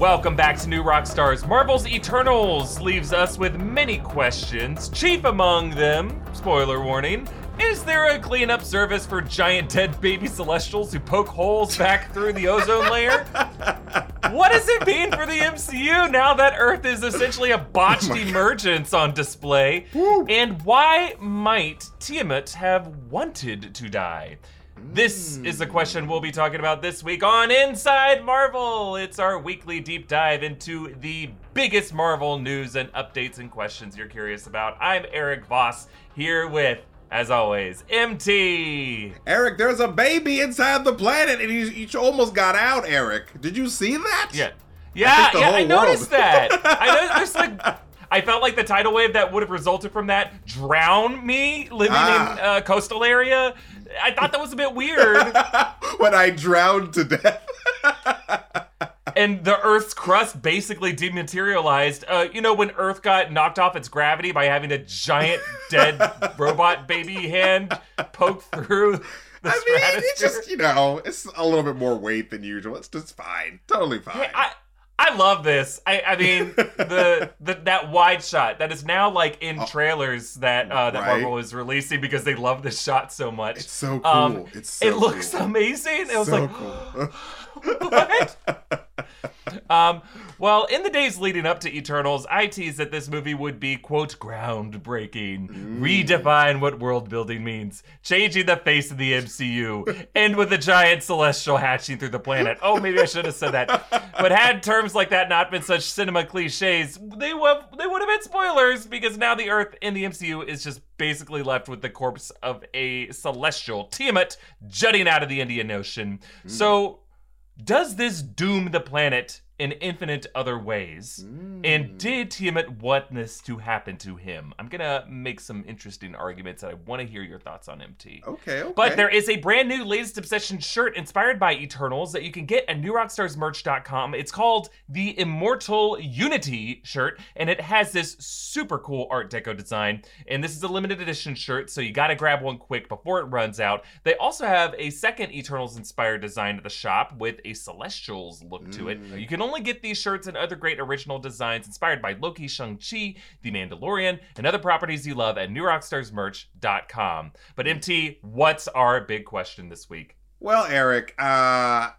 Welcome back to New Rockstars. Marvel's Eternals leaves us with many questions. Chief among them, spoiler warning, is there a cleanup service for giant dead baby celestials who poke holes back through the ozone layer? what does it mean for the MCU now that Earth is essentially a botched emergence on display? And why might Tiamut have wanted to die? This is the question we'll be talking about this week on Inside Marvel. It's our weekly deep dive into the biggest Marvel news and updates and questions you're curious about. I'm Erik Voss here with, as always, MT. Erik, there's a baby inside the planet, and he, he almost got out. Erik, did you see that? Yeah, yeah, the yeah. I noticed world. that. I know there's like. I felt like the tidal wave that would have resulted from that drown me living Ah. in a coastal area. I thought that was a bit weird. when I drowned to death. and the Earth's crust basically dematerialized. Uh, you know, when Earth got knocked off its gravity by having a giant dead robot baby hand poke through the I mean, it's just you know, it's a little bit more weight than usual. It's just fine, totally fine. I, I love this. I, I mean, the, the that wide shot that is now like in trailers that uh, that Oh. Right. Marvel is releasing because they love this shot so much. it's so cool. Um, it's so it looks cool. amazing. It was so like, cool. what? um, well, in the days leading up to Eternals, I teased that this movie would be, quote, groundbreaking, Mm. redefine what world building means, changing the face of the MCU, end with a giant celestial hatching through the planet. Oh, maybe I should have said that. But had terms like that not been such cinema cliches, they would they would have been spoilers because now the Earth in the MCU is just basically left with the corpse of a celestial Tiamut jutting out of the Indian Ocean. So does this doom the planet in infinite other ways? And hmm. did Tiamut want this to happen to him? I'm gonna make some interesting arguments and I want to hear your thoughts on MT. Okay, okay. But there is a brand new latest obsession shirt inspired by Eternals that you can get at newrockstarsmerch.com. It's called the Immortal Unity shirt, and it has this super cool Art Deco design. And this is a limited edition shirt, so you gotta grab one quick before it runs out. They also have a second Eternals inspired design at the shop with a Celestials look to it. Hmm, you can only get these shirts and other great original designs inspired by Loki, Shang-Chi, The Mandalorian, and other properties you love at newrockstarsmerch.com. But MT, what's our big question this week? Well, Erik, uh,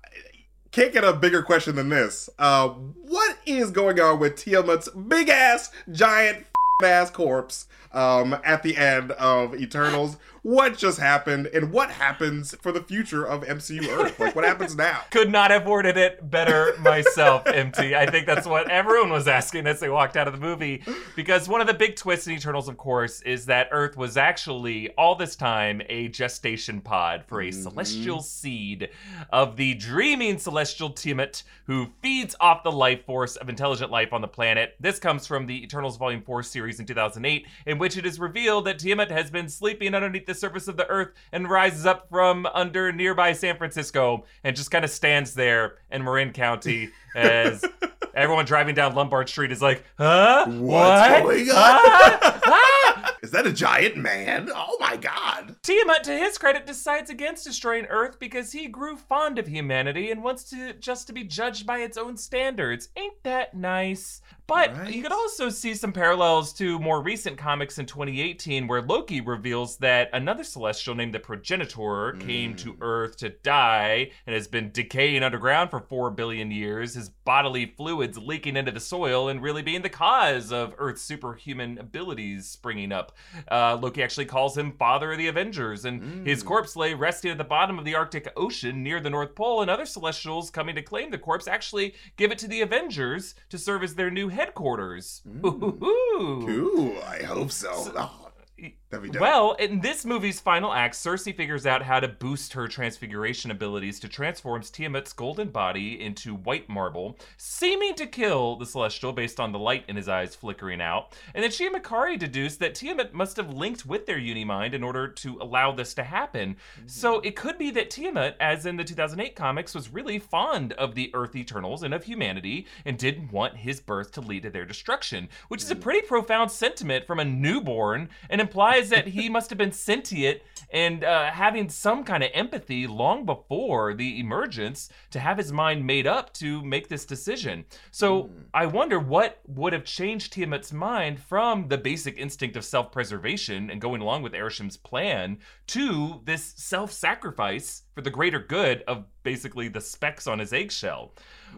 can't get a bigger question than this. Uh, what is going on with Tiamut's big ass, giant ass corpse um, at the end of Eternals? What just happened, and what happens for the future of MCU Earth? Like, what happens now? Could not have worded it better myself, MT. I think that's what everyone was asking as they walked out of the movie. Because one of the big twists in Eternals, of course, is that Earth was actually, all this time, a gestation pod for a celestial mm-hmm. seed of the dreaming celestial Tiamut who feeds off the life force of intelligent life on the planet. This comes from the Eternals Volume 4 series in 2008, in which it is revealed that Tiamut has been sleeping underneath the surface of the Earth and rises up from under nearby San Francisco and just kind of stands there in Marin County as everyone driving down Lombard Street is like, huh? What's what? going on? Huh? Huh? Is that a giant man? Oh my god. Tiamut, to his credit, decides against destroying Earth because he grew fond of humanity and wants to just to be judged by its own standards. Ain't that nice? But Right. you could also see some parallels to more recent comics in 2018 where Loki reveals that another celestial named the Progenitor came to Earth to die and has been decaying underground for 4 billion years, his bodily fluids leaking into the soil and really being the cause of Earth's superhuman abilities springing up. Uh, Loki actually calls him Father of the Avengers, and his corpse lay resting at the bottom of the Arctic Ocean near the North Pole, and other celestials coming to claim the corpse actually give it to the Avengers to serve as their new headquarters. Mm. Ooh. Ooh, I hope so. Oh, be dope. Well, in this movie's final act, Cersei figures out how to boost her transfiguration abilities to transform Tiamut's golden body into white marble, seeming to kill the Celestial based on the light in his eyes flickering out. And then she and Makkari deduce that Tiamut must have linked with their Unimind in order to allow this to happen. So it could be that Tiamut, as in the 2008 comics, was really fond of the Earth Eternals and of humanity and didn't want his birth to lead to their destruction, which is a pretty profound sentiment from a newborn and implies that he must have been sentient and uh, having some kind of empathy long before the emergence to have his mind made up to make this decision. So Hmm. I wonder what would have changed Tiamut's mind from the basic instinct of self-preservation and going along with Arishem's plan to this self-sacrifice for the greater good of basically the specks on his eggshell.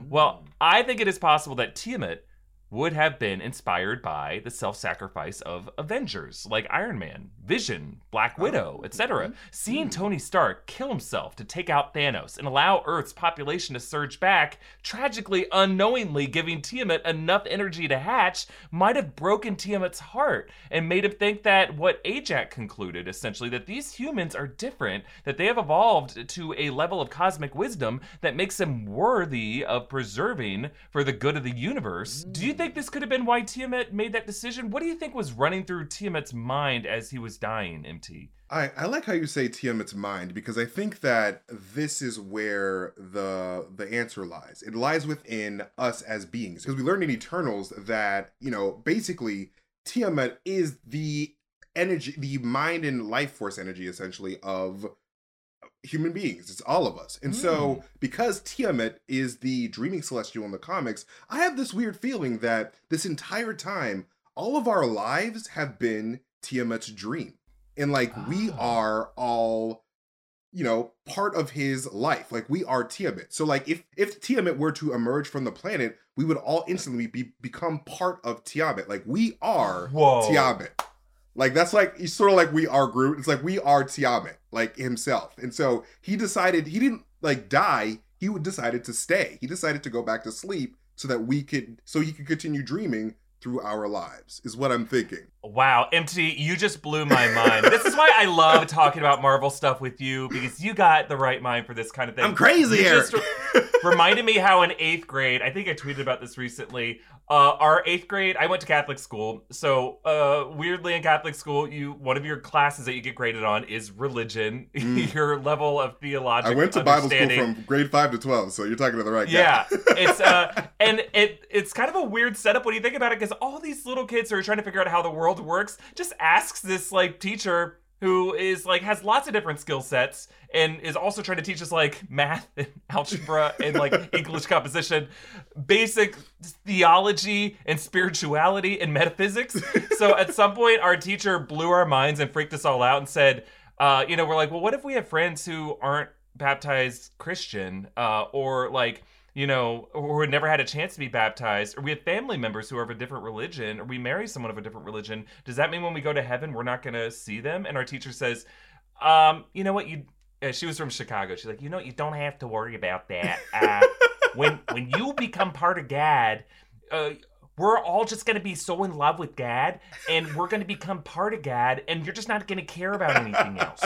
Well, I think it is possible that Tiamut would have been inspired by the self-sacrifice of Avengers like Iron Man, Vision, Black oh. Widow, etc. Mm-hmm. Seeing Tony Stark kill himself to take out Thanos and allow Earth's population to surge back, tragically unknowingly giving Tiamut enough energy to hatch, might have broken Tiamut's heart and made him think that what Ajax concluded essentially that these humans are different, that they have evolved to a level of cosmic wisdom that makes them worthy of preserving for the good of the universe. Do you mm. think this could have been why Tiamut made that decision? What do you think was running through Tiamut's mind as he was dying, MT? I, I like how you say Tiamut's mind because I think that this is where the the answer lies. It lies within us as beings because we learned in Eternals that you know basically Tiamut is the energy, the mind and life force energy essentially of human beings. It's all of us. And so hmm. because Tiamut is the dreaming celestial in the comics, I have this weird feeling that this entire time all of our lives have been Tiamut's dream. And like we Ah. are all you know part of his life. Like we are tiamut. So like if if tiamut were to emerge from the planet we would all instantly be become part of tiamut. Like we are Whoa. tiamut. Like that's like it's sort of like we are groot. It's like we are tiamut like himself. And so he decided he didn't like die. He would decided to stay. He decided to go back to sleep so that we could so he could continue dreaming through our lives is what i'm thinking Wow, MT you just blew my mind. this is why I love talking about Marvel stuff with you because you got the right mind for this kind of thing. i'm crazy You Erik. just reminded me how in eighth grade, I think I tweeted about this recently. Uh, our eighth grade, I went to Catholic school. So uh, weirdly, in Catholic school, you one of your classes that you get graded on is religion. Mm. your level of theological I went to Bible school from grade five to twelve, so you're talking to the right Yeah, guy. Yeah, it's uh, and it it's kind of a weird setup when you think about it, because all these little kids who are trying to figure out how the world works just asks this like teacher who is like has lots of different skill sets and is also trying to teach us like math and algebra and like English composition, basic theology and spirituality and metaphysics. So at some point, our teacher blew our minds and freaked us all out and said, uh, you know, we're like, well, what if we have friends who aren't baptized Christian, uh, or like, you know, who never had a chance to be baptized, or we have family members who are of a different religion, or we marry someone of a different religion. Does that mean when we go to heaven, we're not going to see them? And our teacher says, um, you know what, you. She was from Chicago. She's like, you know, you don't have to worry about that. Uh, when when you become part of God, uh, we're all just going to be so in love with God, and we're going to become part of God, and you're just not going to care about anything else.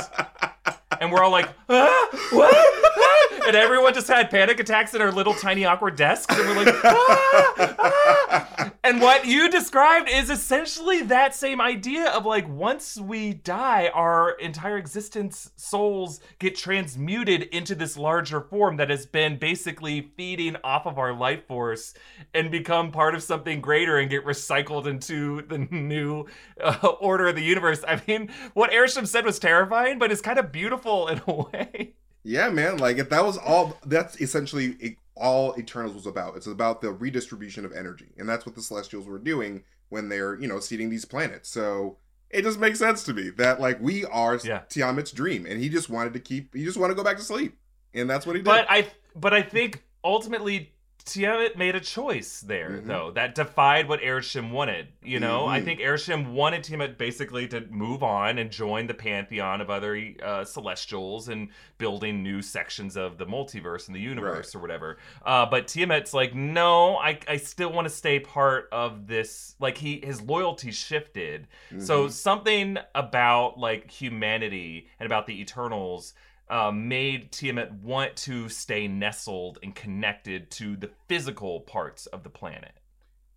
And we're all like, ah, what? Ah," And everyone just had panic attacks at our little tiny awkward desks, and we're like, ah, ah. And what you described is essentially that same idea of like once we die, our entire existence souls get transmuted into this larger form that has been basically feeding off of our life force and become part of something greater and get recycled into the new uh, order of the universe. I mean, what Airship said was terrifying, but it's kind of beautiful in a way. Yeah, man. Like if that was all, that's essentially all Eternals was about. It's about the redistribution of energy, and that's what the Celestials were doing when they're you know seeding these planets. So it just makes sense to me that like we are Yeah. Tiamut's dream, and he just wanted to keep. He just wanted to go back to sleep, and that's what he did. But I but I think ultimately Tiamut made a choice there, Mhm. though, that defied what Arishem wanted. You know, I Mhm. think Arishem wanted Tiamut basically to move on and join the pantheon of other uh, celestials and building new sections of the multiverse and the universe or whatever. Uh, but Tiamut's like, no, I, I still want to stay part of this. Like he his loyalty shifted. So Mhm. something about like humanity and about the Eternals uh, made Tiamut want to stay nestled and connected to the physical parts of the planet.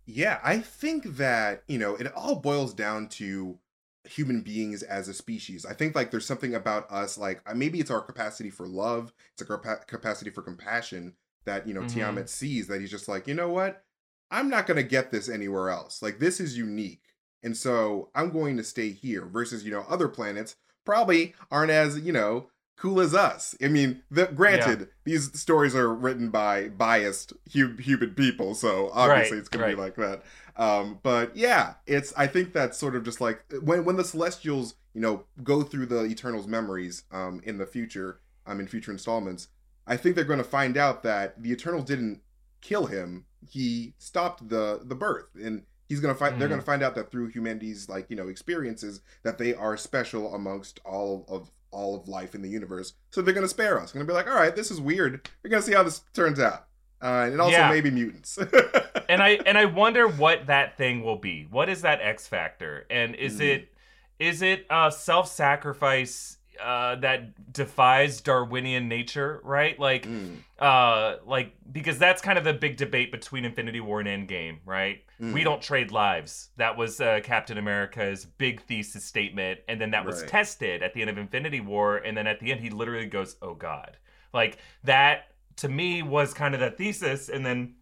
Yeah, I think that, you know, it all boils down to human beings as a species. I think like there's something about us like uh, maybe it's our capacity for love, it's a capa- capacity for compassion that, you know, Mhm. Tiamut sees that he's just like, "You know what? I'm not going to get this anywhere else. Like this is unique." And so I'm going to stay here versus, you know, other planets probably aren't as, you know, cool as us. I mean, the, granted, yeah. these stories are written by biased hu- human people, so obviously right, it's right. to be like that. Um, but yeah, it's I think that's sort of just like when when the Celestials, you know, go through the Eternals' memories um, in the future, um, in future installments. I think they're going to find out that the Eternals didn't kill him; he stopped the the birth, and he's gonna find. Mm. They're gonna mm. find out that through humanity's like you know experiences that they are special amongst all of all of life in the universe. So they're gonna spare us. They're gonna be like, all right, this is weird. We're gonna see how this turns out. Uh, and also yeah. maybe mutants. and I and I wonder what that thing will be. What is that X factor? And is mm. it is it a self sacrifice uh, that defies Darwinian nature, right? Like, mm. uh, like because that's kind of the big debate between Infinity War and Endgame, right? Mm. We don't trade lives. That was uh, Captain America's big thesis statement, and then that was right. tested at the end of Infinity War, and then at the end he literally goes, "Oh God!" Like that to me was kind of the thesis, and then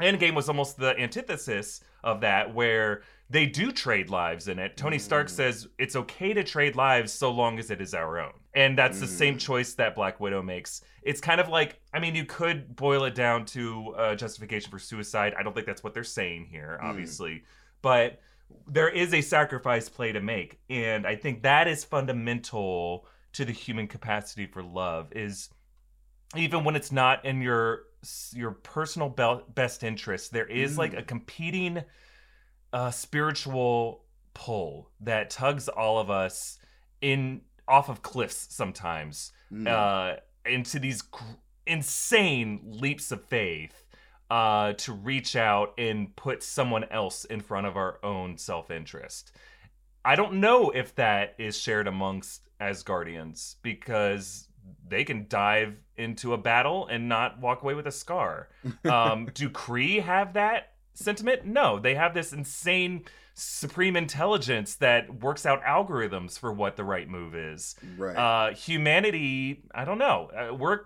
Endgame was almost the antithesis of that, where they do trade lives in it. Tony Stark mm. says it's okay to trade lives so long as it is our own. And that's mm. the same mm. choice that Black Widow makes. It's kind of like, I mean, you could boil it down to a justification for suicide. I don't think that's what they're saying here, mm. obviously. Mm. But there is a sacrifice play to make. And I think that is fundamental to the human capacity for love is even when it's not in your your personal be- best interest, there is like a mm. competing a spiritual pull that tugs all of us in off of cliffs sometimes mm. uh, into these gr- insane leaps of faith uh, to reach out and put someone else in front of our own self-interest. I don't know if that is shared amongst Asgardians because they can dive into a battle and not walk away with a scar. Um, do Kree have that? Sentiment? No, they have this insane supreme intelligence that works out algorithms for what the right move is. Right. Uh, humanity, I don't know. Uh, we're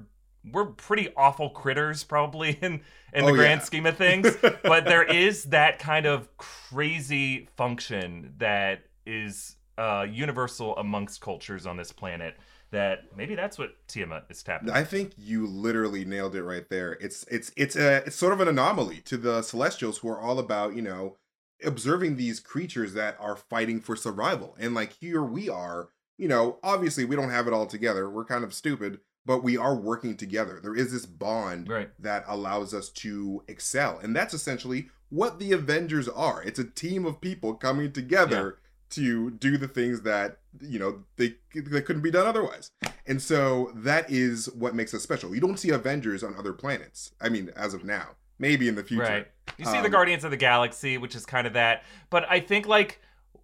we're pretty awful critters probably in in the oh, grand yeah. scheme of things, but there is that kind of crazy function that is uh, universal amongst cultures on this planet that maybe that's what Tiamut is tapping. I think you literally nailed it right there. It's it's it's a it's sort of an anomaly to the Celestials who are all about you know observing these creatures that are fighting for survival, and like here we are. You know, obviously we don't have it all together. We're kind of stupid, but we are working together. There is this bond right. that allows us to excel, and that's essentially what the Avengers are. It's a team of people coming together. Yeah to do the things that you know they they couldn't be done otherwise. And so that is what makes us special. You don't see avengers on other planets. I mean as of now. Maybe in the future. Right. You see um, the guardians of the galaxy which is kind of that. But i think like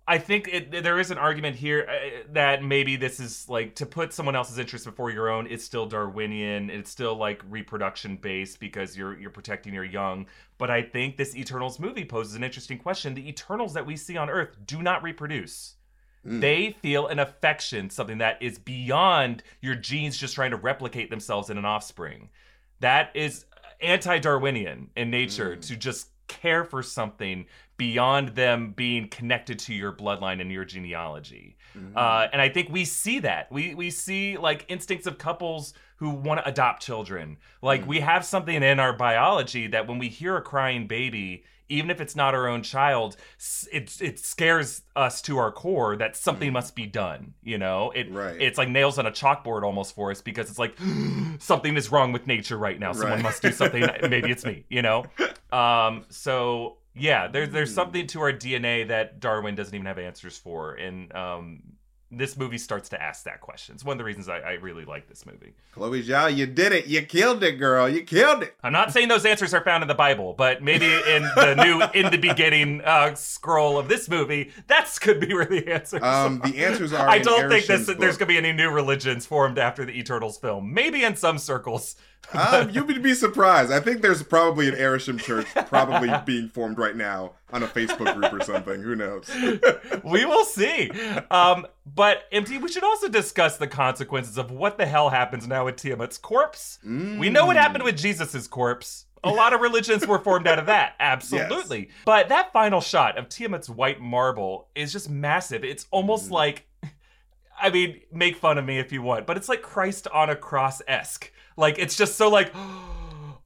I think it, there is an argument here uh, that maybe this is like to put someone else's interest before your own. It's still Darwinian. It's still like reproduction based because you're you're protecting your young. But I think this Eternals movie poses an interesting question. The Eternals that we see on Earth do not reproduce. Mm. They feel an affection, something that is beyond your genes just trying to replicate themselves in an offspring. That is anti-Darwinian in nature mm. to just care for something beyond them being connected to your bloodline and your genealogy. Mm-hmm. Uh, and I think we see that. We we see like instincts of couples who want to adopt children. Like mm-hmm. we have something in our biology that when we hear a crying baby, even if it's not our own child, it it scares us to our core that something mm. must be done. You know, it right. it's like nails on a chalkboard almost for us because it's like something is wrong with nature right now. Someone right. must do something. Maybe it's me. You know, um, so yeah, there's there's hmm. something to our DNA that Darwin doesn't even have answers for, and um, this movie starts to ask that question. It's one of the reasons I, I really like this movie. Chloe Zhao, you did it. You killed it, girl. You killed it. I'm not saying those answers are found in the Bible, but maybe in the new in the beginning uh, scroll of this movie, that's could be where the answers um, are. The answers are. I don't think this, there's going to be any new religions formed after the Eternals film. Maybe in some circles. Um, you would be surprised. I think there's probably an Arishem church probably being formed right now on a Facebook group or something. Who knows? we will see. Um, but MT, we should also discuss the consequences of what the hell happens now with Tiamut's corpse. Mm. We know what happened with Jesus's corpse. A lot of religions were formed out of that. Absolutely. But that final shot of Tiamut's white marble is just massive. It's almost Mhm. like I mean, make fun of me if you want, but it's like Christ on a cross esque. Like it's just so like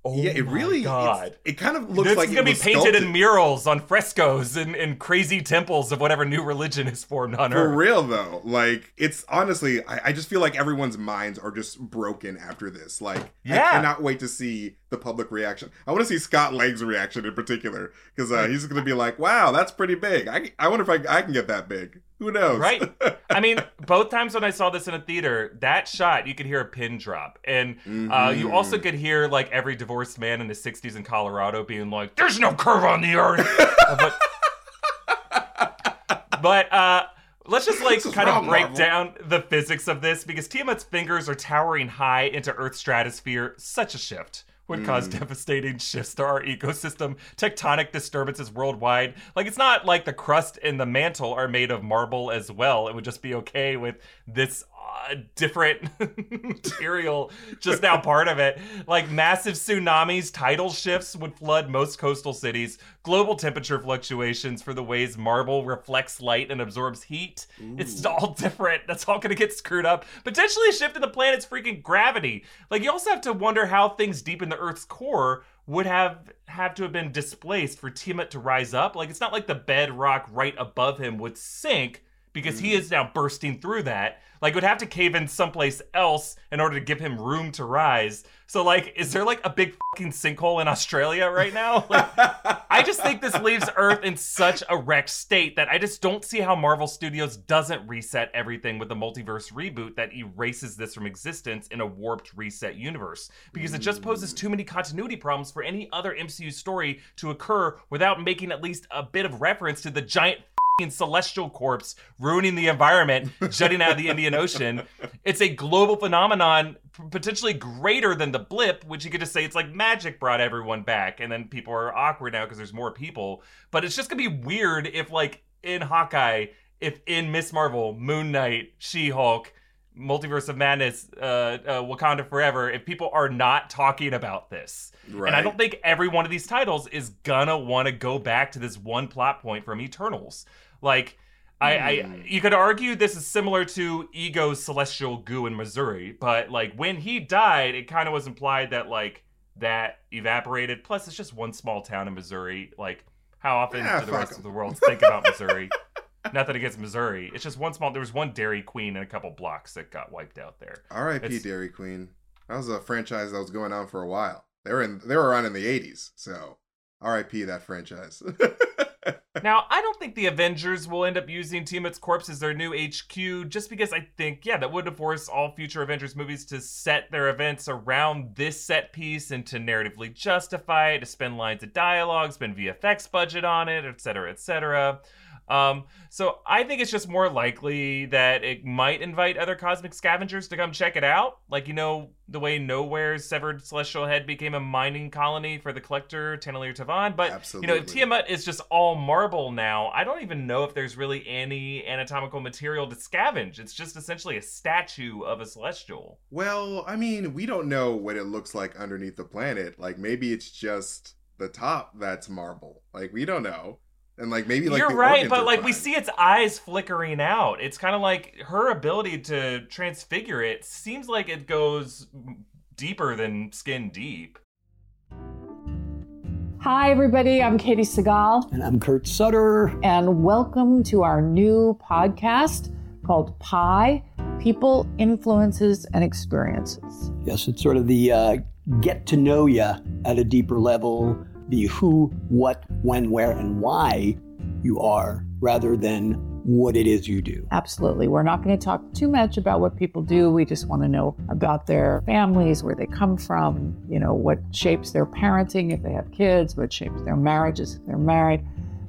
Oh yeah, it my really. it's- God. It kind of looks this like is it gonna be painted sculpted. in murals on frescoes in, in crazy temples of whatever new religion is formed on For earth. For real though, like it's honestly, I, I just feel like everyone's minds are just broken after this. Like, Yeah. I cannot wait to see the public reaction. I want to see Scott Lang's reaction in particular because uh, he's going to be like, "Wow, that's pretty big." I, I wonder if I, I can get that big. Who knows? Right. I mean, both times when I saw this in a theater, that shot you could hear a pin drop, and uh, you Mhm. also could hear like every divorced man in the '60s in Colorado being like, "There's no curve on the earth." But but uh, let's just like kind of break Marvel. down the physics of this because Tiamut's fingers are towering high into Earth's stratosphere. Such a shift would cause Mm. devastating shifts to our ecosystem, tectonic disturbances worldwide. Like it's not like the crust and the mantle are made of marble as well. It would just be okay with this uh, different material just now part of it. Like massive tsunamis, tidal shifts would flood most coastal cities. Global temperature fluctuations for the ways marble reflects light and absorbs heat. It's all different. That's all going to get screwed up. Potentially a shift in the planet's freaking gravity. Like you also have to wonder how things deep in the Earth's core would have have to have been displaced for Tiamut to rise up. Like it's not like the bedrock right above him would sink because he mm. is now bursting through that. Like would have to cave in someplace else in order to give him room to rise. So like, is there like a big fucking sinkhole in Australia right now? Like, I just think this leaves Earth in such a wrecked state that I just don't see how Marvel Studios doesn't reset everything with the multiverse reboot that erases this from existence in a warped reset universe. Because it just poses too many continuity problems for any other MCU story to occur without making at least a bit of reference to the giant celestial corpse ruining the environment, jutting out of the Indian Ocean. It's a global phenomenon, potentially greater than the blip, which you could just say it's like magic brought everyone back, and then people are awkward now because there's more people. But it's just gonna be weird if, like, in Hawkeye, if in Miss Marvel, Moon Knight, She Hulk, Multiverse of Madness, uh, uh, Wakanda Forever, if people are not talking about this. right. And I don't think every one of these titles is gonna want to go back to this one plot point from Eternals. Like, I, I, Hmm. you could argue this is similar to Ego's celestial goo in Missouri, but like when he died, it kind of was implied that like that evaporated. Plus, it's just one small town in Missouri. Like, how often Yeah, do the rest rest 'em. of the world think about Missouri? Nothing against Missouri. It's just one small. There was one Dairy Queen and a couple blocks that got wiped out there. R.I.P. It's- Dairy Queen. That was a franchise that was going on for a while. They were in. They were around in the '80s. So R.I.P. that franchise. Now, I don't think the Avengers will end up using Tiamut's corpse as their new HQ, just because I think, yeah, that would force all future Avengers movies to set their events around this set piece and to narratively justify it, to spend lines of dialogue, spend VFX budget on it, et cetera, et cetera. Um, so I think it's just more likely that it might invite other cosmic scavengers to come check it out. Like, you know, the way Nowhere's severed celestial head became a mining colony for the collector, Taneleer Tivan. But, you know, if Absolutely. Tiamut is just all marble now, I don't even know if there's really any anatomical material to scavenge. It's just essentially a statue of a celestial. well, I mean, we don't know what it looks like underneath the planet. Like maybe it's just the top that's marble. Like we don't know. And like maybe like You're right, but are like we see its eyes flickering out. It's kind of like her ability to transfigure it seems like it goes deeper than skin deep. Hi, everybody. I'm Katey Sagal, And I'm Kurt Sutter. and welcome to our new podcast called Pie People, Influences, and Experiences. Yes, it's sort of the uh, get to know you at a deeper level, the who, what, when, where, and why you are, rather than what it is you do. Absolutely. We're not going to talk too much about what people do. We just want to know about their families, where they come from, you know, what shapes their parenting if they have kids, what shapes their marriages if they're married.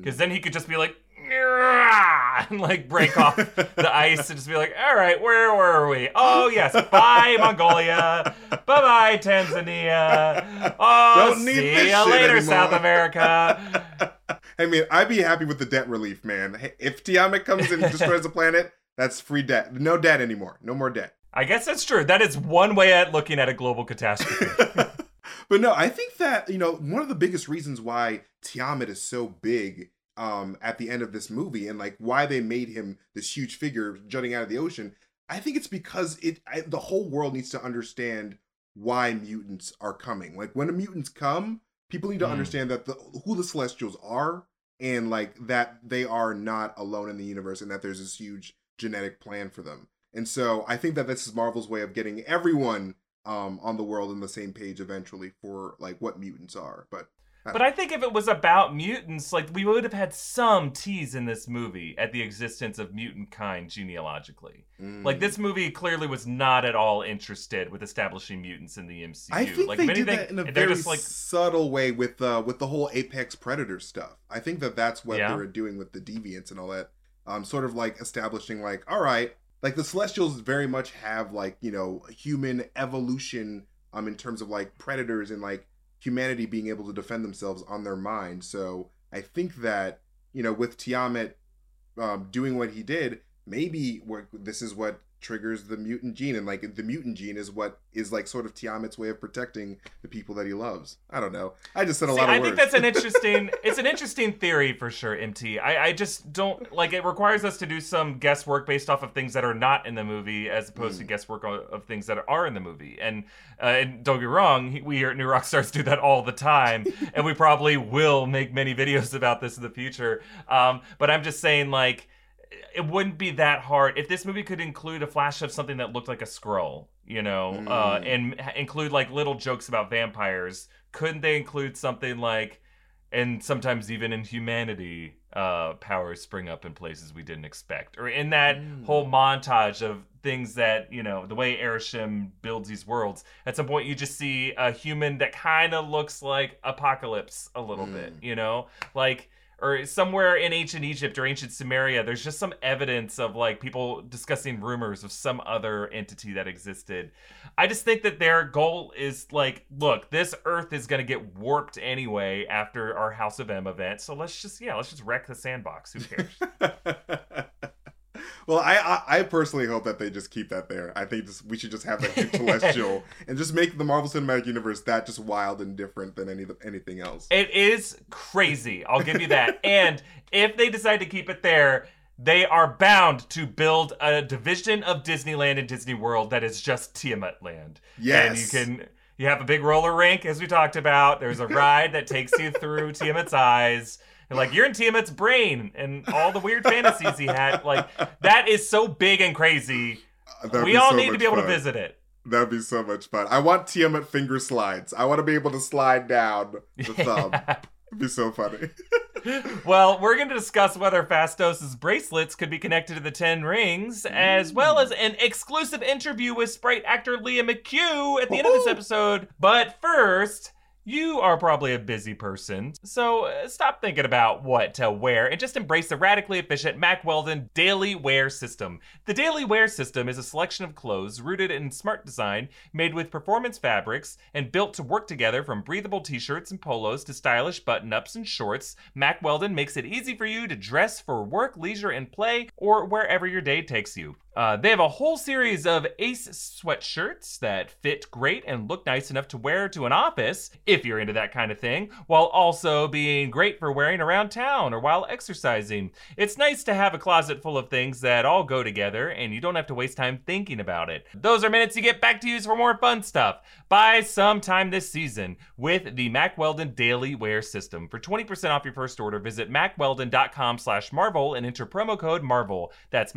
Because then he could just be like. And like break off the ice and just be like, all right, where were we? Oh yes, bye Mongolia, bye bye Tanzania. Oh, Don't need see this shit later, anymore. South America. I mean, I'd be happy with the debt relief, man. If Tiamut comes and destroys the planet, that's free debt. No debt anymore. No more debt. I guess that's true. That is one way at looking at a global catastrophe. but no, I think that, you know, one of the biggest reasons why Tiamut is so big um at the end of this movie and like why they made him this huge figure jutting out of the ocean, I think it's because it I, the whole world needs to understand why mutants are coming. Like when the mutants come, people need to Mm. understand that the who the celestials are and like that they are not alone in the universe and that there's this huge genetic plan for them. And so I think that this is Marvel's way of getting everyone um on the world on the same page eventually for like what mutants are. But But I think if it was about mutants, like we would have had some tease in this movie at the existence of mutant kind genealogically. mm, Like this movie clearly was not at all interested with establishing mutants in the MCU. I think like they did that in a very just like subtle way with uh with the whole Apex Predator stuff. I think that that's what Yeah. they were doing with the deviants and all that. Um, sort of like establishing like, all right, like the Celestials very much have like you know human evolution um in terms of like predators and like humanity being able to defend themselves on their mind. So I think that you know with Tiamut um, doing what he did, maybe this is what triggers the mutant gene, and like the mutant gene is what is like sort of Tiamut's way of protecting the people that he loves. I don't know. I just said a See, lot of things. I words. think that's an interesting it's an interesting theory for sure, MT. I, I just don't like it requires us to do some guesswork based off of things that are not in the movie as opposed to Mm. guesswork of things that are in the movie. And uh, and don't get wrong, we here at New Rockstars do that all the time, and we probably will make many videos about this in the future. Um, but I'm just saying like it wouldn't be that hard if this movie could include a flash of something that looked like a scroll, you know, uh, Mm. and include like little jokes about vampires. Couldn't they include something like, and sometimes even in humanity, uh, powers spring up in places we didn't expect, or in that Mm. whole montage of things that you know, the way Arishem builds these worlds. At some point, you just see a human that kind of looks like Apocalypse a little Mm. bit, you know, like or somewhere in ancient Egypt or ancient Samaria, there's just some evidence of like people discussing rumors of some other entity that existed. I just think that their goal is like, look, this Earth is gonna get warped anyway after our House of M event, so let's just yeah, let's just wreck the sandbox. Who cares? well, I, I I personally hope that they just keep that there. I think just, we should just have that celestial and just make the Marvel Cinematic Universe that just wild and different than any anything else. It is crazy. I'll give you that. and if they decide to keep it there, they are bound to build a division of Disneyland and Disney World that is just Tiamut Land. Yes. And you can you have a big roller rink as we talked about. There's a ride that takes you through Tiamut's eyes. Like you're in Tiamut's brain and all the weird fantasies he had. Like that is so big and crazy. Uh, That'd we all so need to be able to visit it. That'd be so much fun. I want Tiamut finger slides. I want to be able to slide down the thumb. It'd be so funny. well, we're going to discuss whether Phastos' bracelets could be connected to the Ten Rings, as well as an exclusive interview with Sprite actor Lia McHugh at the end of this episode. But first, you are probably a busy person, so uh, stop thinking about what to wear and just embrace the radically efficient Mack Weldon Daily Wear System. The Daily Wear System is a selection of clothes rooted in smart design, made with performance fabrics, and built to work together from breathable t shirts and polos to stylish button ups and shorts. Mack Weldon makes it easy for you to dress for work, leisure, and play, or wherever your day takes you. Uh, they have a whole series of Ace sweatshirts that fit great and look nice enough to wear to an office, if you're into that kind of thing, while also being great for wearing around town or while exercising. It's nice to have a closet full of things that all go together and you don't have to waste time thinking about it. Those are minutes you get back to use for more fun stuff. Buy sometime this season with the Mack Weldon Daily Wear System. For 20% off your first order, visit mackweldon.com slash Marvel and enter promo code Marvel. That's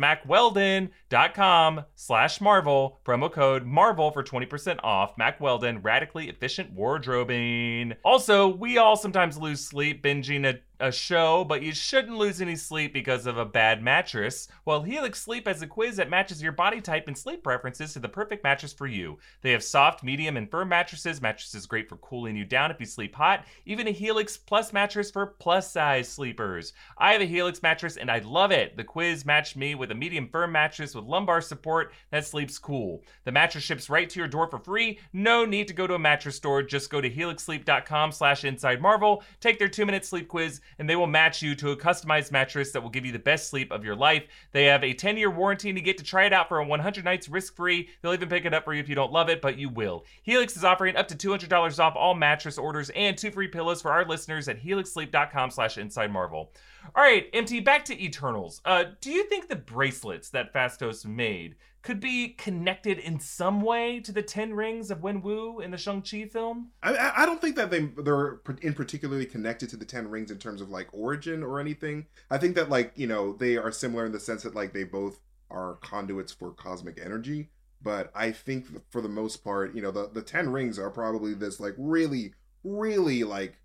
mackweldon.com slash Marvel, promo code Marvel for 20% off. Mack Weldon, radically efficient wardrobing. Also, we all sometimes lose sleep binging a a show, but you shouldn't lose any sleep because of a bad mattress. Well, Helix Sleep has a quiz that matches your body type and sleep preferences to the perfect mattress for you. They have soft, medium, and firm mattresses. Mattresses great for cooling you down if you sleep hot. Even a Helix Plus mattress for plus size sleepers. I have a Helix mattress and I love it. The quiz matched me with a medium firm mattress with lumbar support that sleeps cool. The mattress ships right to your door for free. No need to go to a mattress store. Just go to helixsleep.com slash inside marvel, take their two minute sleep quiz, and they will match you to a customized mattress that will give you the best sleep of your life. They have a 10 year warranty and you get to try it out for 100 nights risk free. They'll even pick it up for you if you don't love it, but you will. Helix is offering up to $200 off all mattress orders and two free pillows for our listeners at helixsleep.com slash inside marvel. All right, MT, back to Eternals. Uh, do you think the bracelets that Phastos made could be connected in some way to the Ten Rings of Wenwu in the Shang-Chi film? I- I, I don't think that they they're in particularly connected to the Ten Rings in terms of like origin or anything. I think that like you know they are similar in the sense that like they both are conduits for cosmic energy. But I think for the most part, you know, the the Ten Rings are probably this like really, really like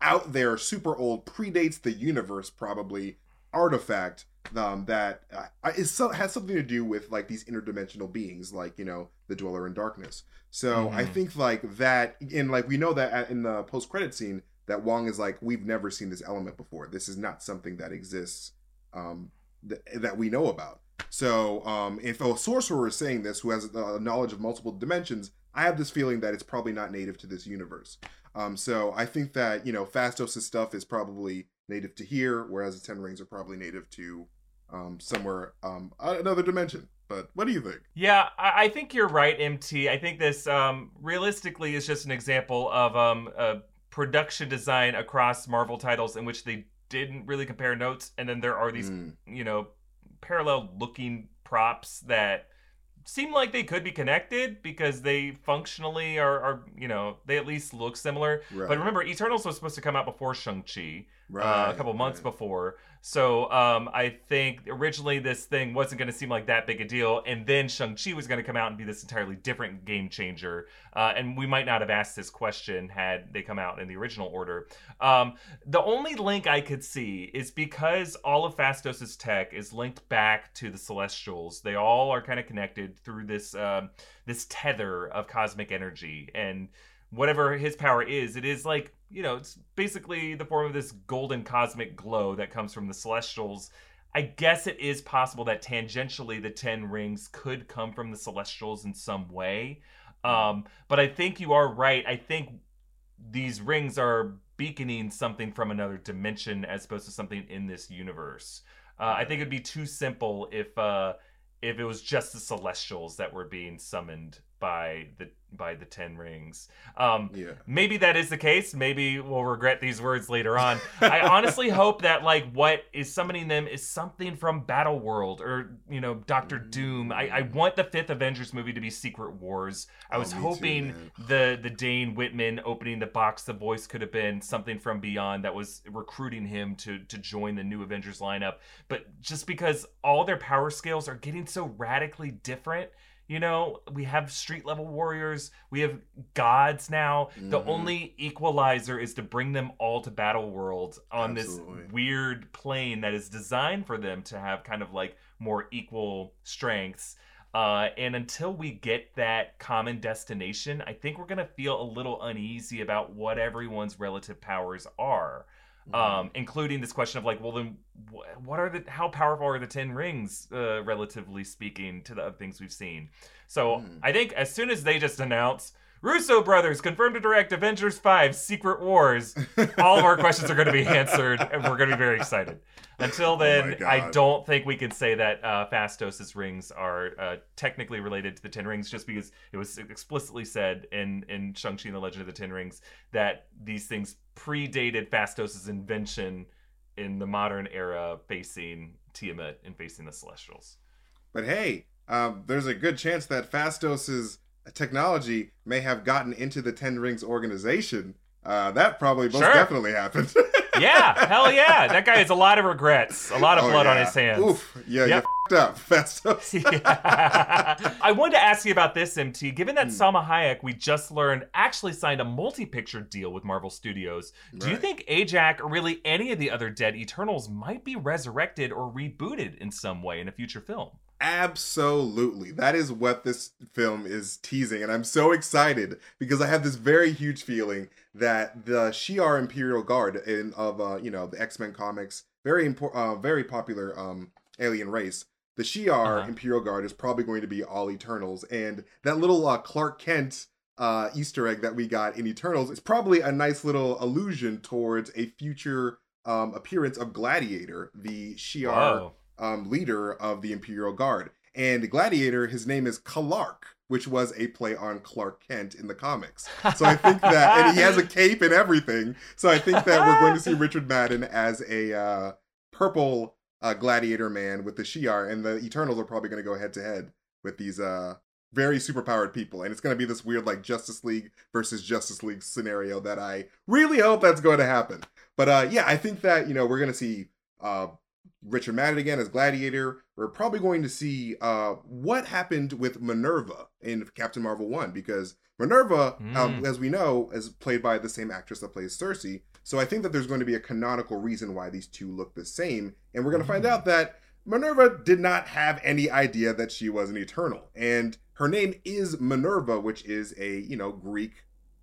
out there, super old, predates the universe probably artifact um, that uh, is so, has something to do with like these interdimensional beings, like you know the Dweller in Darkness. So I Mhm. think like that, and like we know that at- in the post credit scene that Wong is like, we've never seen this element before. This is not something that exists um, th- that we know about. So um, if a sorcerer is saying this, who has uh, knowledge of multiple dimensions, I have this feeling that it's probably not native to this universe. Um, so I think that you know Phastos' stuff is probably native to here, whereas the Ten Rings are probably native to um, somewhere um, another dimension. But what do you think? Yeah, I, I think you're right, MT. I think this um, realistically is just an example of um, a production design across Marvel titles in which they didn't really compare notes, and then there are these, Mm, you know, parallel looking props that seem like they could be connected because they functionally are, are you know, they at least look similar. right, But remember, Eternals was supposed to come out before Shang-Chi uh, a couple months right. before. So um, I think originally this thing wasn't going to seem like that big a deal, and then Shang-Chi was going to come out and be this entirely different game changer. Uh, and we might not have asked this question had they come out in the original order. Um, the only link I could see is because all of Phastos' tech is linked back to the Celestials. They all are kind of connected through this um, this tether of cosmic energy, and whatever his power is, it is like you know, it's basically the form of this golden cosmic glow that comes from the Celestials. I guess it is possible that tangentially the Ten Rings could come from the Celestials in some way. Um, but I think you are right. I think these rings are beaconing something from another dimension as opposed to something in this universe. Uh, I think it'd be too simple if uh, if it was just the Celestials that were being summoned by the by the Ten Rings. Um, Yeah. maybe that is the case maybe we'll regret these words later on i honestly hope that like what is summoning them is something from battle world or you know doctor doom i, I want the fifth avengers movie to be secret wars i Oh, was too, hoping man. the the dane whitman opening the box the voice could have been something from beyond that was recruiting him to to join the new avengers lineup but just because all their power scales are getting so radically different you know, we have street level warriors, we have gods now. The Mhm. only equalizer is to bring them all to Battle World on Absolutely. this weird plane that is designed for them to have kind of like more equal strengths. Uh, and until we get that common destination, I think we're going to feel a little uneasy about what everyone's relative powers are um, including this question of like, well, then what are the how powerful are the Ten Rings, uh, relatively speaking, to the other things we've seen? So Hmm. I think as soon as they just announce Russo brothers confirmed to direct Avengers Five: Secret Wars, all of our questions are going to be answered, and we're going to be very excited. Until Oh then, I don't think we can say that uh, Phastos' rings are uh, technically related to the Ten Rings, just because it was explicitly said in in Shang-Chi and the Legend of the Ten Rings that these things predated Phastos' invention in the modern era, facing Tiamut and facing the Celestials. But hey, um, there's a good chance that Phastos' technology may have gotten into the Ten Rings organization. Uh, that probably most Sure. definitely happened. Yeah, hell yeah! That guy has a lot of regrets, a lot of Oh, blood on his hands. Oof. Yeah, Yep. you up, Phastos. Yeah. I wanted to ask you about this, MT. Given that Hmm. Salma Hayek, we just learned, actually signed a multi-picture deal with Marvel Studios, do you think Ajax or really any of the other dead Eternals might be resurrected or rebooted in some way in a future film? Absolutely. That is what this film is teasing. And I'm so excited because I have this very huge feeling that the Shi'ar Imperial Guard in of uh, you know, the X-Men comics, very important uh, very popular um alien race. The Shi'ar Uh-huh. Imperial Guard is probably going to be all Eternals and that little uh, Clark Kent uh Easter egg that we got in Eternals is probably a nice little allusion towards a future um appearance of Gladiator, the Shi'ar Whoa. Um, leader of the Imperial Guard. And Gladiator, his name is Clark, which was a play on Clark Kent in the comics. So I think that, and he has a cape and everything. So I think that we're going to see Richard Madden as a uh, purple uh, Gladiator man with the Shi'ar, and the Eternals are probably going to go head to head with these uh, very superpowered people. And it's going to be this weird, like, Justice League versus Justice League scenario that I really hope that's going to happen. But uh, yeah, I think that, you know, we're going to see uh, Richard Madden again as Gladiator. We're probably going to see uh, what happened with Minerva in Captain Marvel 1 because Minerva, um, Mm. as we know, is played by the same actress that plays Cersei. So I think that there's going to be a canonical reason why these two look the same. And we're going to find Mm. out that Minerva did not have any idea that she was an Eternal. And her name is Minerva, which is a, you know, Greek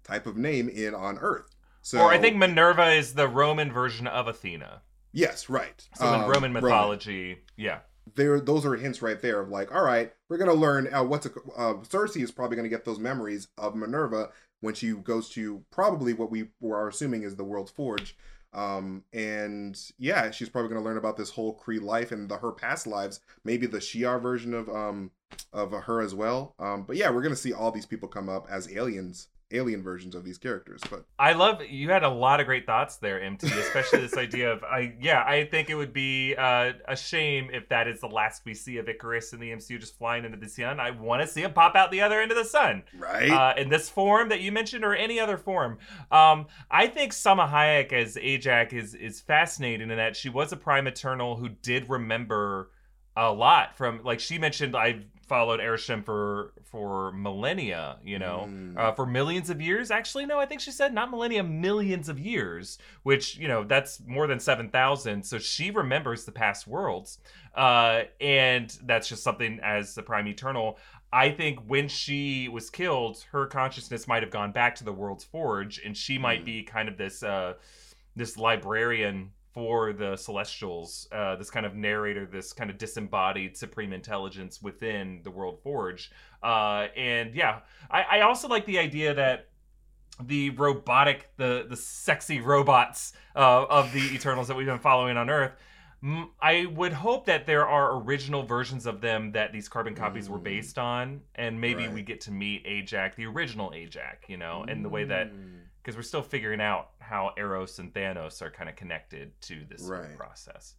type of name in on Earth. So or I think Minerva is the Roman version of Athena. Yes, right. So in Um, Roman mythology, yeah. there those are hints right there of like all right we're gonna learn uh, what's a uh, cersei is probably gonna get those memories of minerva when she goes to probably what we were assuming is the world's forge um and yeah she's probably gonna learn about this whole Kree life and the her past lives maybe the Shi'ar version of um of her as well um but yeah we're gonna see all these people come up as aliens alien versions of these characters but I love you had a lot of great thoughts there, MT, especially this idea of I yeah, I think it would be uh, a shame if that is the last we see of Icarus in the MCU just flying into the sun. I want to see him pop out the other end of the sun. right Uh, in this form that you mentioned or any other form. Um, I think Salma Hayek as Ajax is is fascinating in that she was a prime eternal who did remember a lot from like she mentioned I've followed Arishem for for millennia, you know, Mm. uh, for millions of years. Actually, no, I think she said not millennia, millions of years, which you know that's more than seven thousand. So she remembers the past worlds, uh, and that's just something as the Prime Eternal. I think when she was killed, her consciousness might have gone back to the World's Forge, and she might Mm. be kind of this uh, this librarian for the Celestials, uh, this kind of narrator, this kind of disembodied supreme intelligence within the World Forge. Uh, and yeah, I, I also like the idea that the robotic, the the sexy robots uh, of the Eternals that we've been following on Earth. Mm, I would hope that there are original versions of them that these carbon copies were Mm. based on, and maybe we get to meet Ajax, the original Ajax, you know, and the way that Mm. because we're still figuring out how Eros and Thanos are kind of connected to this Right. process.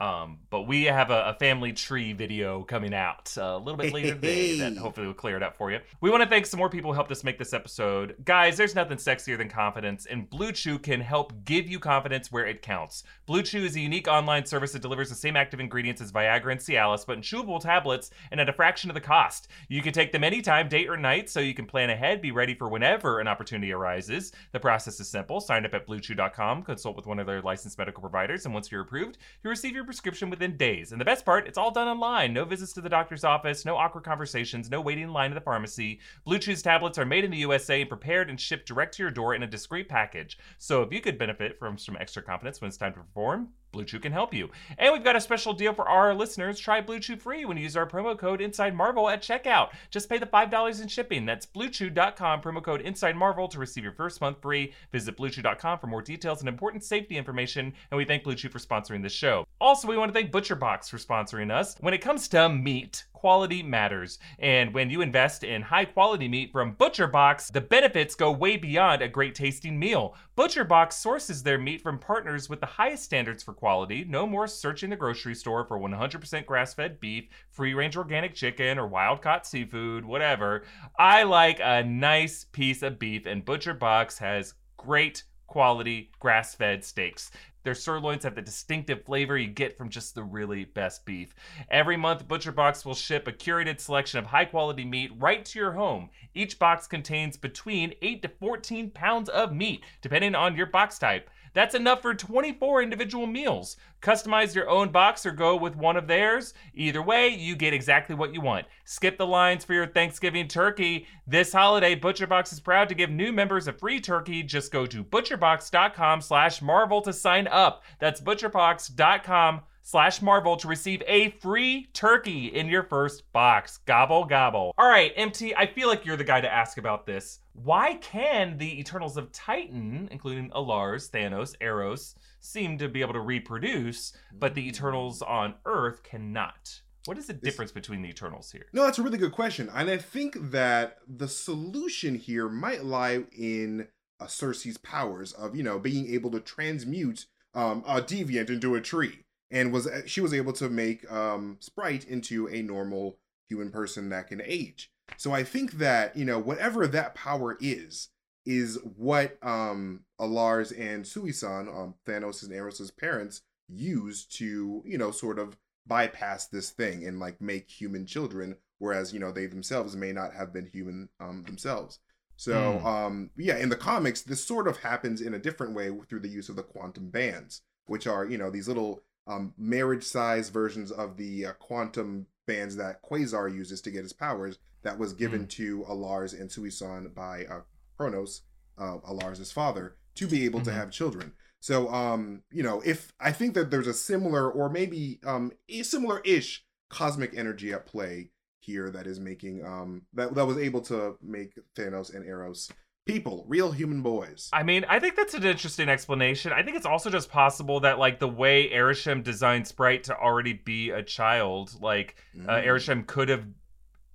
Um, but we have a, a family tree video coming out uh, a little bit later today that hopefully will clear it up for you. We want to thank some more people who helped us make this episode. Guys, there's nothing sexier than confidence, and Blue Chew can help give you confidence where it counts. Blue Chew is a unique online service that delivers the same active ingredients as Viagra and Cialis, but in chewable tablets and at a fraction of the cost. You can take them anytime, day or night, so you can plan ahead, be ready for whenever an opportunity arises. The process is simple. Sign up at bluechew.com, consult with one of their licensed medical providers, and once you're approved, you receive your prescription within days. And the best part, it's all done online. No visits to the doctor's office, no awkward conversations, no waiting in line at the pharmacy. Blue Chew's tablets are made in the USA and prepared and shipped direct to your door in a discreet package. So if you could benefit from some extra confidence when it's time to perform, Blue Chew can help you. And we've got a special deal for our listeners. Try Blue Chew free when you use our promo code Inside Marvel at checkout. Just pay the $5 in shipping. That's bluechew.com, promo code Inside Marvel to receive your first month free. Visit bluechew.com for more details and important safety information. And we thank Blue Chew for sponsoring this show. Also, we want to thank ButcherBox for sponsoring us. When it comes to meat, quality matters. And when you invest in high quality meat from ButcherBox, the benefits go way beyond a great tasting meal. ButcherBox sources their meat from partners with the highest standards for quality. No more searching the grocery store for 100% grass fed beef, free range organic chicken, or wild caught seafood, whatever. I like a nice piece of beef, and ButcherBox has great quality grass fed steaks. Their sirloins have the distinctive flavor you get from just the really best beef. Every month, ButcherBox will ship a curated selection of high quality meat right to your home. Each box contains between 8 to 14 pounds of meat, depending on your box type. That's enough for 24 individual meals. Customize your own box or go with one of theirs. Either way, you get exactly what you want. Skip the lines for your Thanksgiving turkey. This holiday, ButcherBox is proud to give new members a free turkey. Just go to butcherbox.com slash marvel to sign up. That's butcherbox.com slash marvel to receive a free turkey in your first box. Gobble, gobble. All right, MT, I feel like you're the guy to ask about this. Why can the Eternals of Titan, including Alars, Thanos, Eros, seem to be able to reproduce, but the Eternals on Earth cannot? What is the difference between the Eternals here? No, that's a really good question. And I think that the solution here might lie in uh, Cersei's powers of, you know, being able to transmute um, a deviant into a tree. And was uh, she was able to make um, Sprite into a normal human person that can age. So I think that, you know, whatever that power is, is what um Alars and Suisan, um, Thanos and Eros' parents, use to, you know, sort of bypass this thing and like make human children, whereas, you know, they themselves may not have been human um themselves. So Mm. um yeah, in the comics, this sort of happens in a different way through the use of the quantum bands, which are, you know, these little um marriage size versions of the uh, quantum bands that Quasar uses to get his powers that was given to Alars and Suisan by uh, Kronos, uh, Alars' father, to be able to Mhm. have children. So, um, you know, if I think that there's a similar or maybe um, a similar-ish cosmic energy at play here that is making um that that was able to make Thanos and Eros people, real human boys. I mean, I think that's an interesting explanation. I think it's also just possible that, like, the way Arishem designed Sprite to already be a child, like, uh, Mm. Arishem could have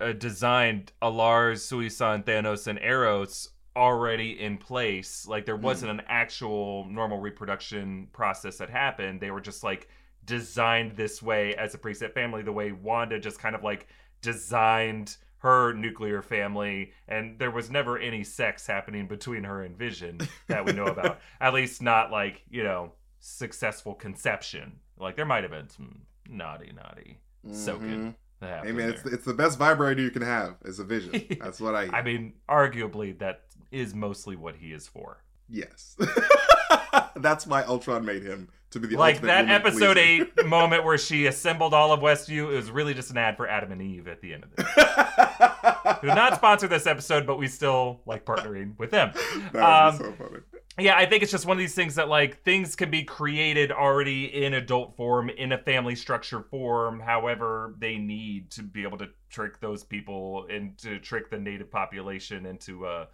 uh, designed Alars, Suisan, Thanos, and Eros already in place. Like, there wasn't an actual normal reproduction process that happened. They were just, like, designed this way as a preset family, the way Wanda just kind of, like, designed her nuclear family and there was never any sex happening between her and vision that we know about at least not like you know successful conception like there might have been some naughty naughty soaking Mhm. that Hey man, it's it's the best vibrator you can have is a vision. That's what I. i mean arguably that is mostly what he is for yes. That's why Ultron made him to be the like that episode pleaser. 8 moment where she assembled all of westview it was really just an ad for adam and eve at the end of it did not sponsor this episode but we still like partnering with them that Um, so funny. Yeah, I think it's just one of these things that like things can be created already in adult form, in a family structure form, however they need to be able to trick those people and to trick the native population into uh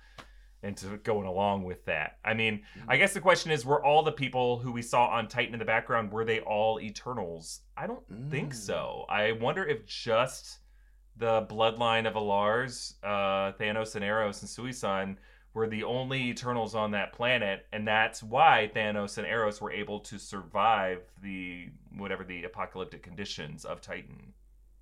into going along with that. I mean, I guess the question is were all the people who we saw on Titan in the background were they all Eternals? I don't think Mm. so. I wonder if just the bloodline of Alars, uh Thanos and Eros and Suisan were the only Eternals on that planet, and that's why Thanos and Eros were able to survive the whatever the apocalyptic conditions of Titan.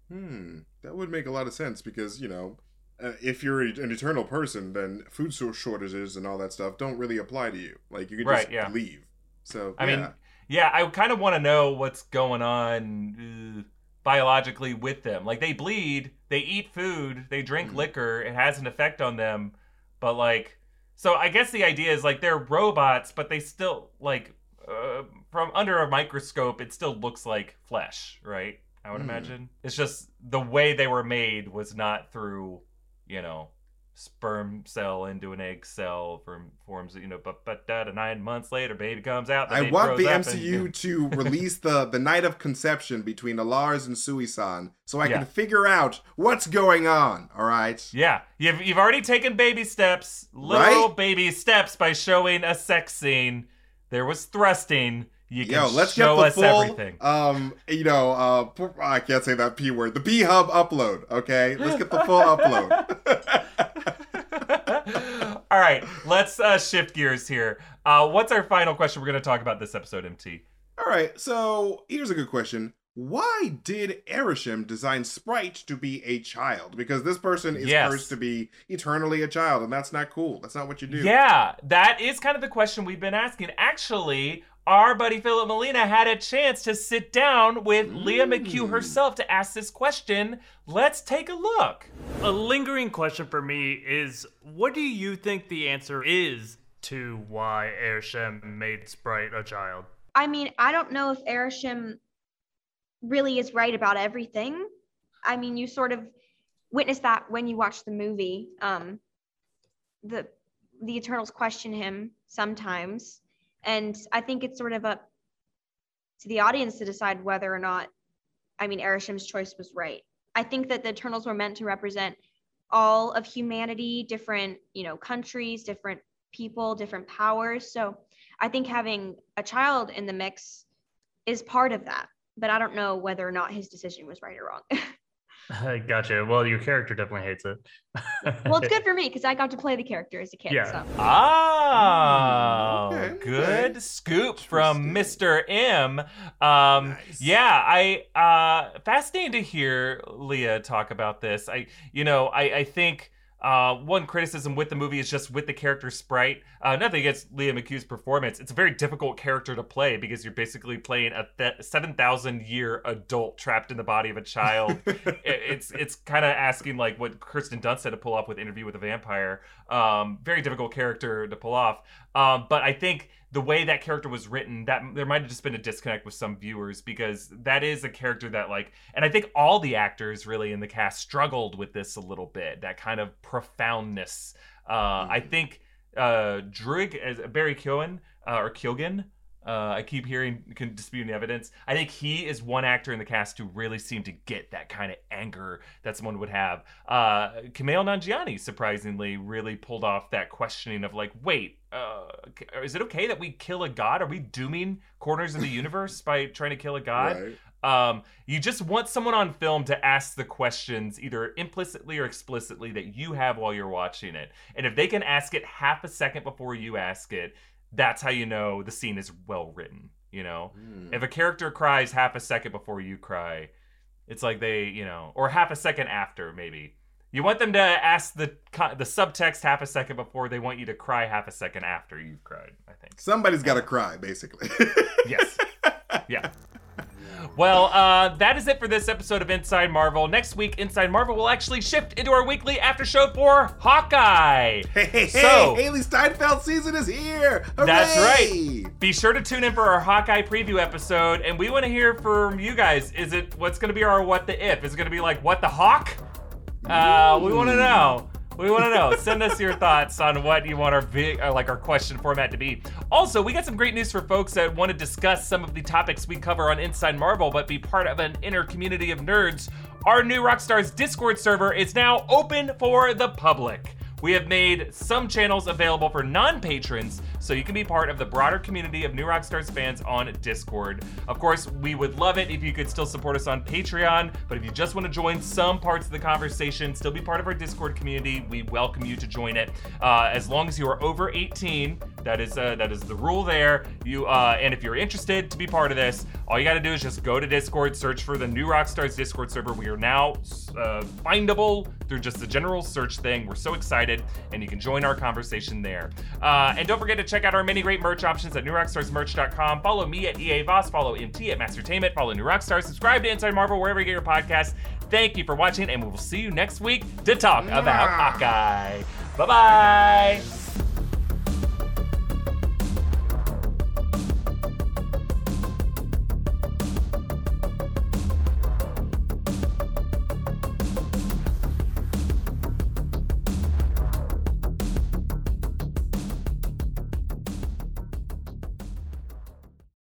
Hmm, that would make a lot of sense because you know, uh, if you're an eternal person, then food shortages and all that stuff don't really apply to you. Like you could just Right, yeah. leave. So I yeah. mean, yeah, I kind of want to know what's going on uh, biologically with them. Like they bleed, they eat food, they drink Mhm. liquor, it has an effect on them, but like, so I guess the idea is like they're robots, but they still like uh, from under a microscope, it still looks like flesh, right? I would Hmm. imagine it's just the way they were made was not through, you know, sperm cell into an egg cell from forms you know but but da, nine months later baby comes out the I want the MCU and- to release the the night of conception between Alars and Suisan, so I Yeah. can figure out what's going on. All right. yeah you've, you've already taken baby steps little Right? baby steps by showing a sex scene there was thrusting you can Yo, let's get show the us full, everything um, you know, uh, I can't say that p word. The B Hub upload. Okay, let's get the full upload. all right let's uh, shift gears here uh, what's our final question we're going to talk about this episode mt All right, so here's a good question. why did Arishem design Sprite to be a child? Because this person is Yes. cursed to be eternally a child, and that's not cool. That's not what you do. Yeah, that is kind of the question we've been asking. Actually, our buddy Philip Molina had a chance to sit down with Lia McHugh Mm. herself to ask this question. Let's take a look. A lingering question for me is what do you think the answer is to why Arishem made Sprite a child? I mean, I don't know if Arishem really is right about everything. I mean, you sort of witness that when you watch the movie. Um, the the Eternals question him sometimes, and I think it's sort of up to the audience to decide whether or not, I mean, Arishem's choice was right. I think that the Eternals were meant to represent all of humanity, different you know countries, different people, different powers. So I think having a child in the mix is part of that. But I don't know whether or not his decision was right or wrong. I gotcha. Well, your character definitely hates it. well, it's good for me because I got to play the character as a kid. Yeah. So. Oh, okay, good okay. scoop from Mr. M. Um, Nice. Yeah, I uh, fascinating to hear Lia talk about this. I, you know, I, I think. Uh, one criticism with the movie is just with the character sprite. Uh, nothing against Lia McHugh's performance. It's a very difficult character to play because you're basically playing a th- seven thousand year adult trapped in the body of a child. it, it's it's kind of asking like what Kirsten Dunst had to pull off with Interview with a Vampire. Um, very difficult character to pull off. Um, but I think the way that character was written, that there might have just been a disconnect with some viewers because that is a character that like, and I think all the actors really in the cast struggled with this a little bit. That kind of profoundness. Uh, I Mhm. think uh, Druig as Barry Keoghan uh, or Keoghan. Uh, I keep hearing can disputing evidence. I think he is one actor in the cast who really seemed to get that kind of anger that someone would have. Uh, Kumail Nanjiani, surprisingly, really pulled off that questioning of like, wait, uh, is it okay that we kill a god? Are we dooming corners of the universe by trying to kill a god? Right. Um, you just want someone on film to ask the questions either implicitly or explicitly that you have while you're watching it. And if they can ask it half a second before you ask it, that's how you know the scene is well written. You know, Mm. if a character cries half a second before you cry, it's like they, you know, or half a second after maybe. You want them to ask the the subtext half a second before they want you to cry half a second after you've cried. I think. Somebody's got to cry, basically. Yes. Yeah. Well, uh, that is it for this episode of Inside Marvel. Next week, Inside Marvel will actually shift into our weekly after show for Hawkeye. Hey, hey, So- hey, Hailee Steinfeld season is here. That's right. Be sure to tune in for our Hawkeye preview episode, and we want to hear from you guys. Is it what's going to be our what the if? Is it going to be like what the hawk? Uh, we want to know. We want to know. Send us your thoughts on what you want our vi- uh, like our question format to be. Also, we got some great news for folks that want to discuss some of the topics we cover on Inside Marvel, but be part of an inner community of nerds. Our new Rockstars Discord server is now open for the public. We have made some channels available for non patrons, so you can be part of the broader community of New Rockstars fans on Discord. Of course, we would love it if you could still support us on Patreon, but if you just want to join some parts of the conversation, still be part of our Discord community, we welcome you to join it. Uh, as long as you are over 18, that is uh, that is the rule there. You uh, and if you're interested to be part of this, all you got to do is just go to Discord, search for the New Rockstars Discord server. We are now uh, findable through just the general search thing. We're so excited, and you can join our conversation there. Uh, and don't forget to check out our many great merch options at newrockstarsmerch.com. Follow me at EA Voss, follow MT at Mastertainment, follow New Rockstars, subscribe to Inside Marvel wherever you get your podcasts. Thank you for watching, and we will see you next week to talk about. Hawkeye. Bye bye.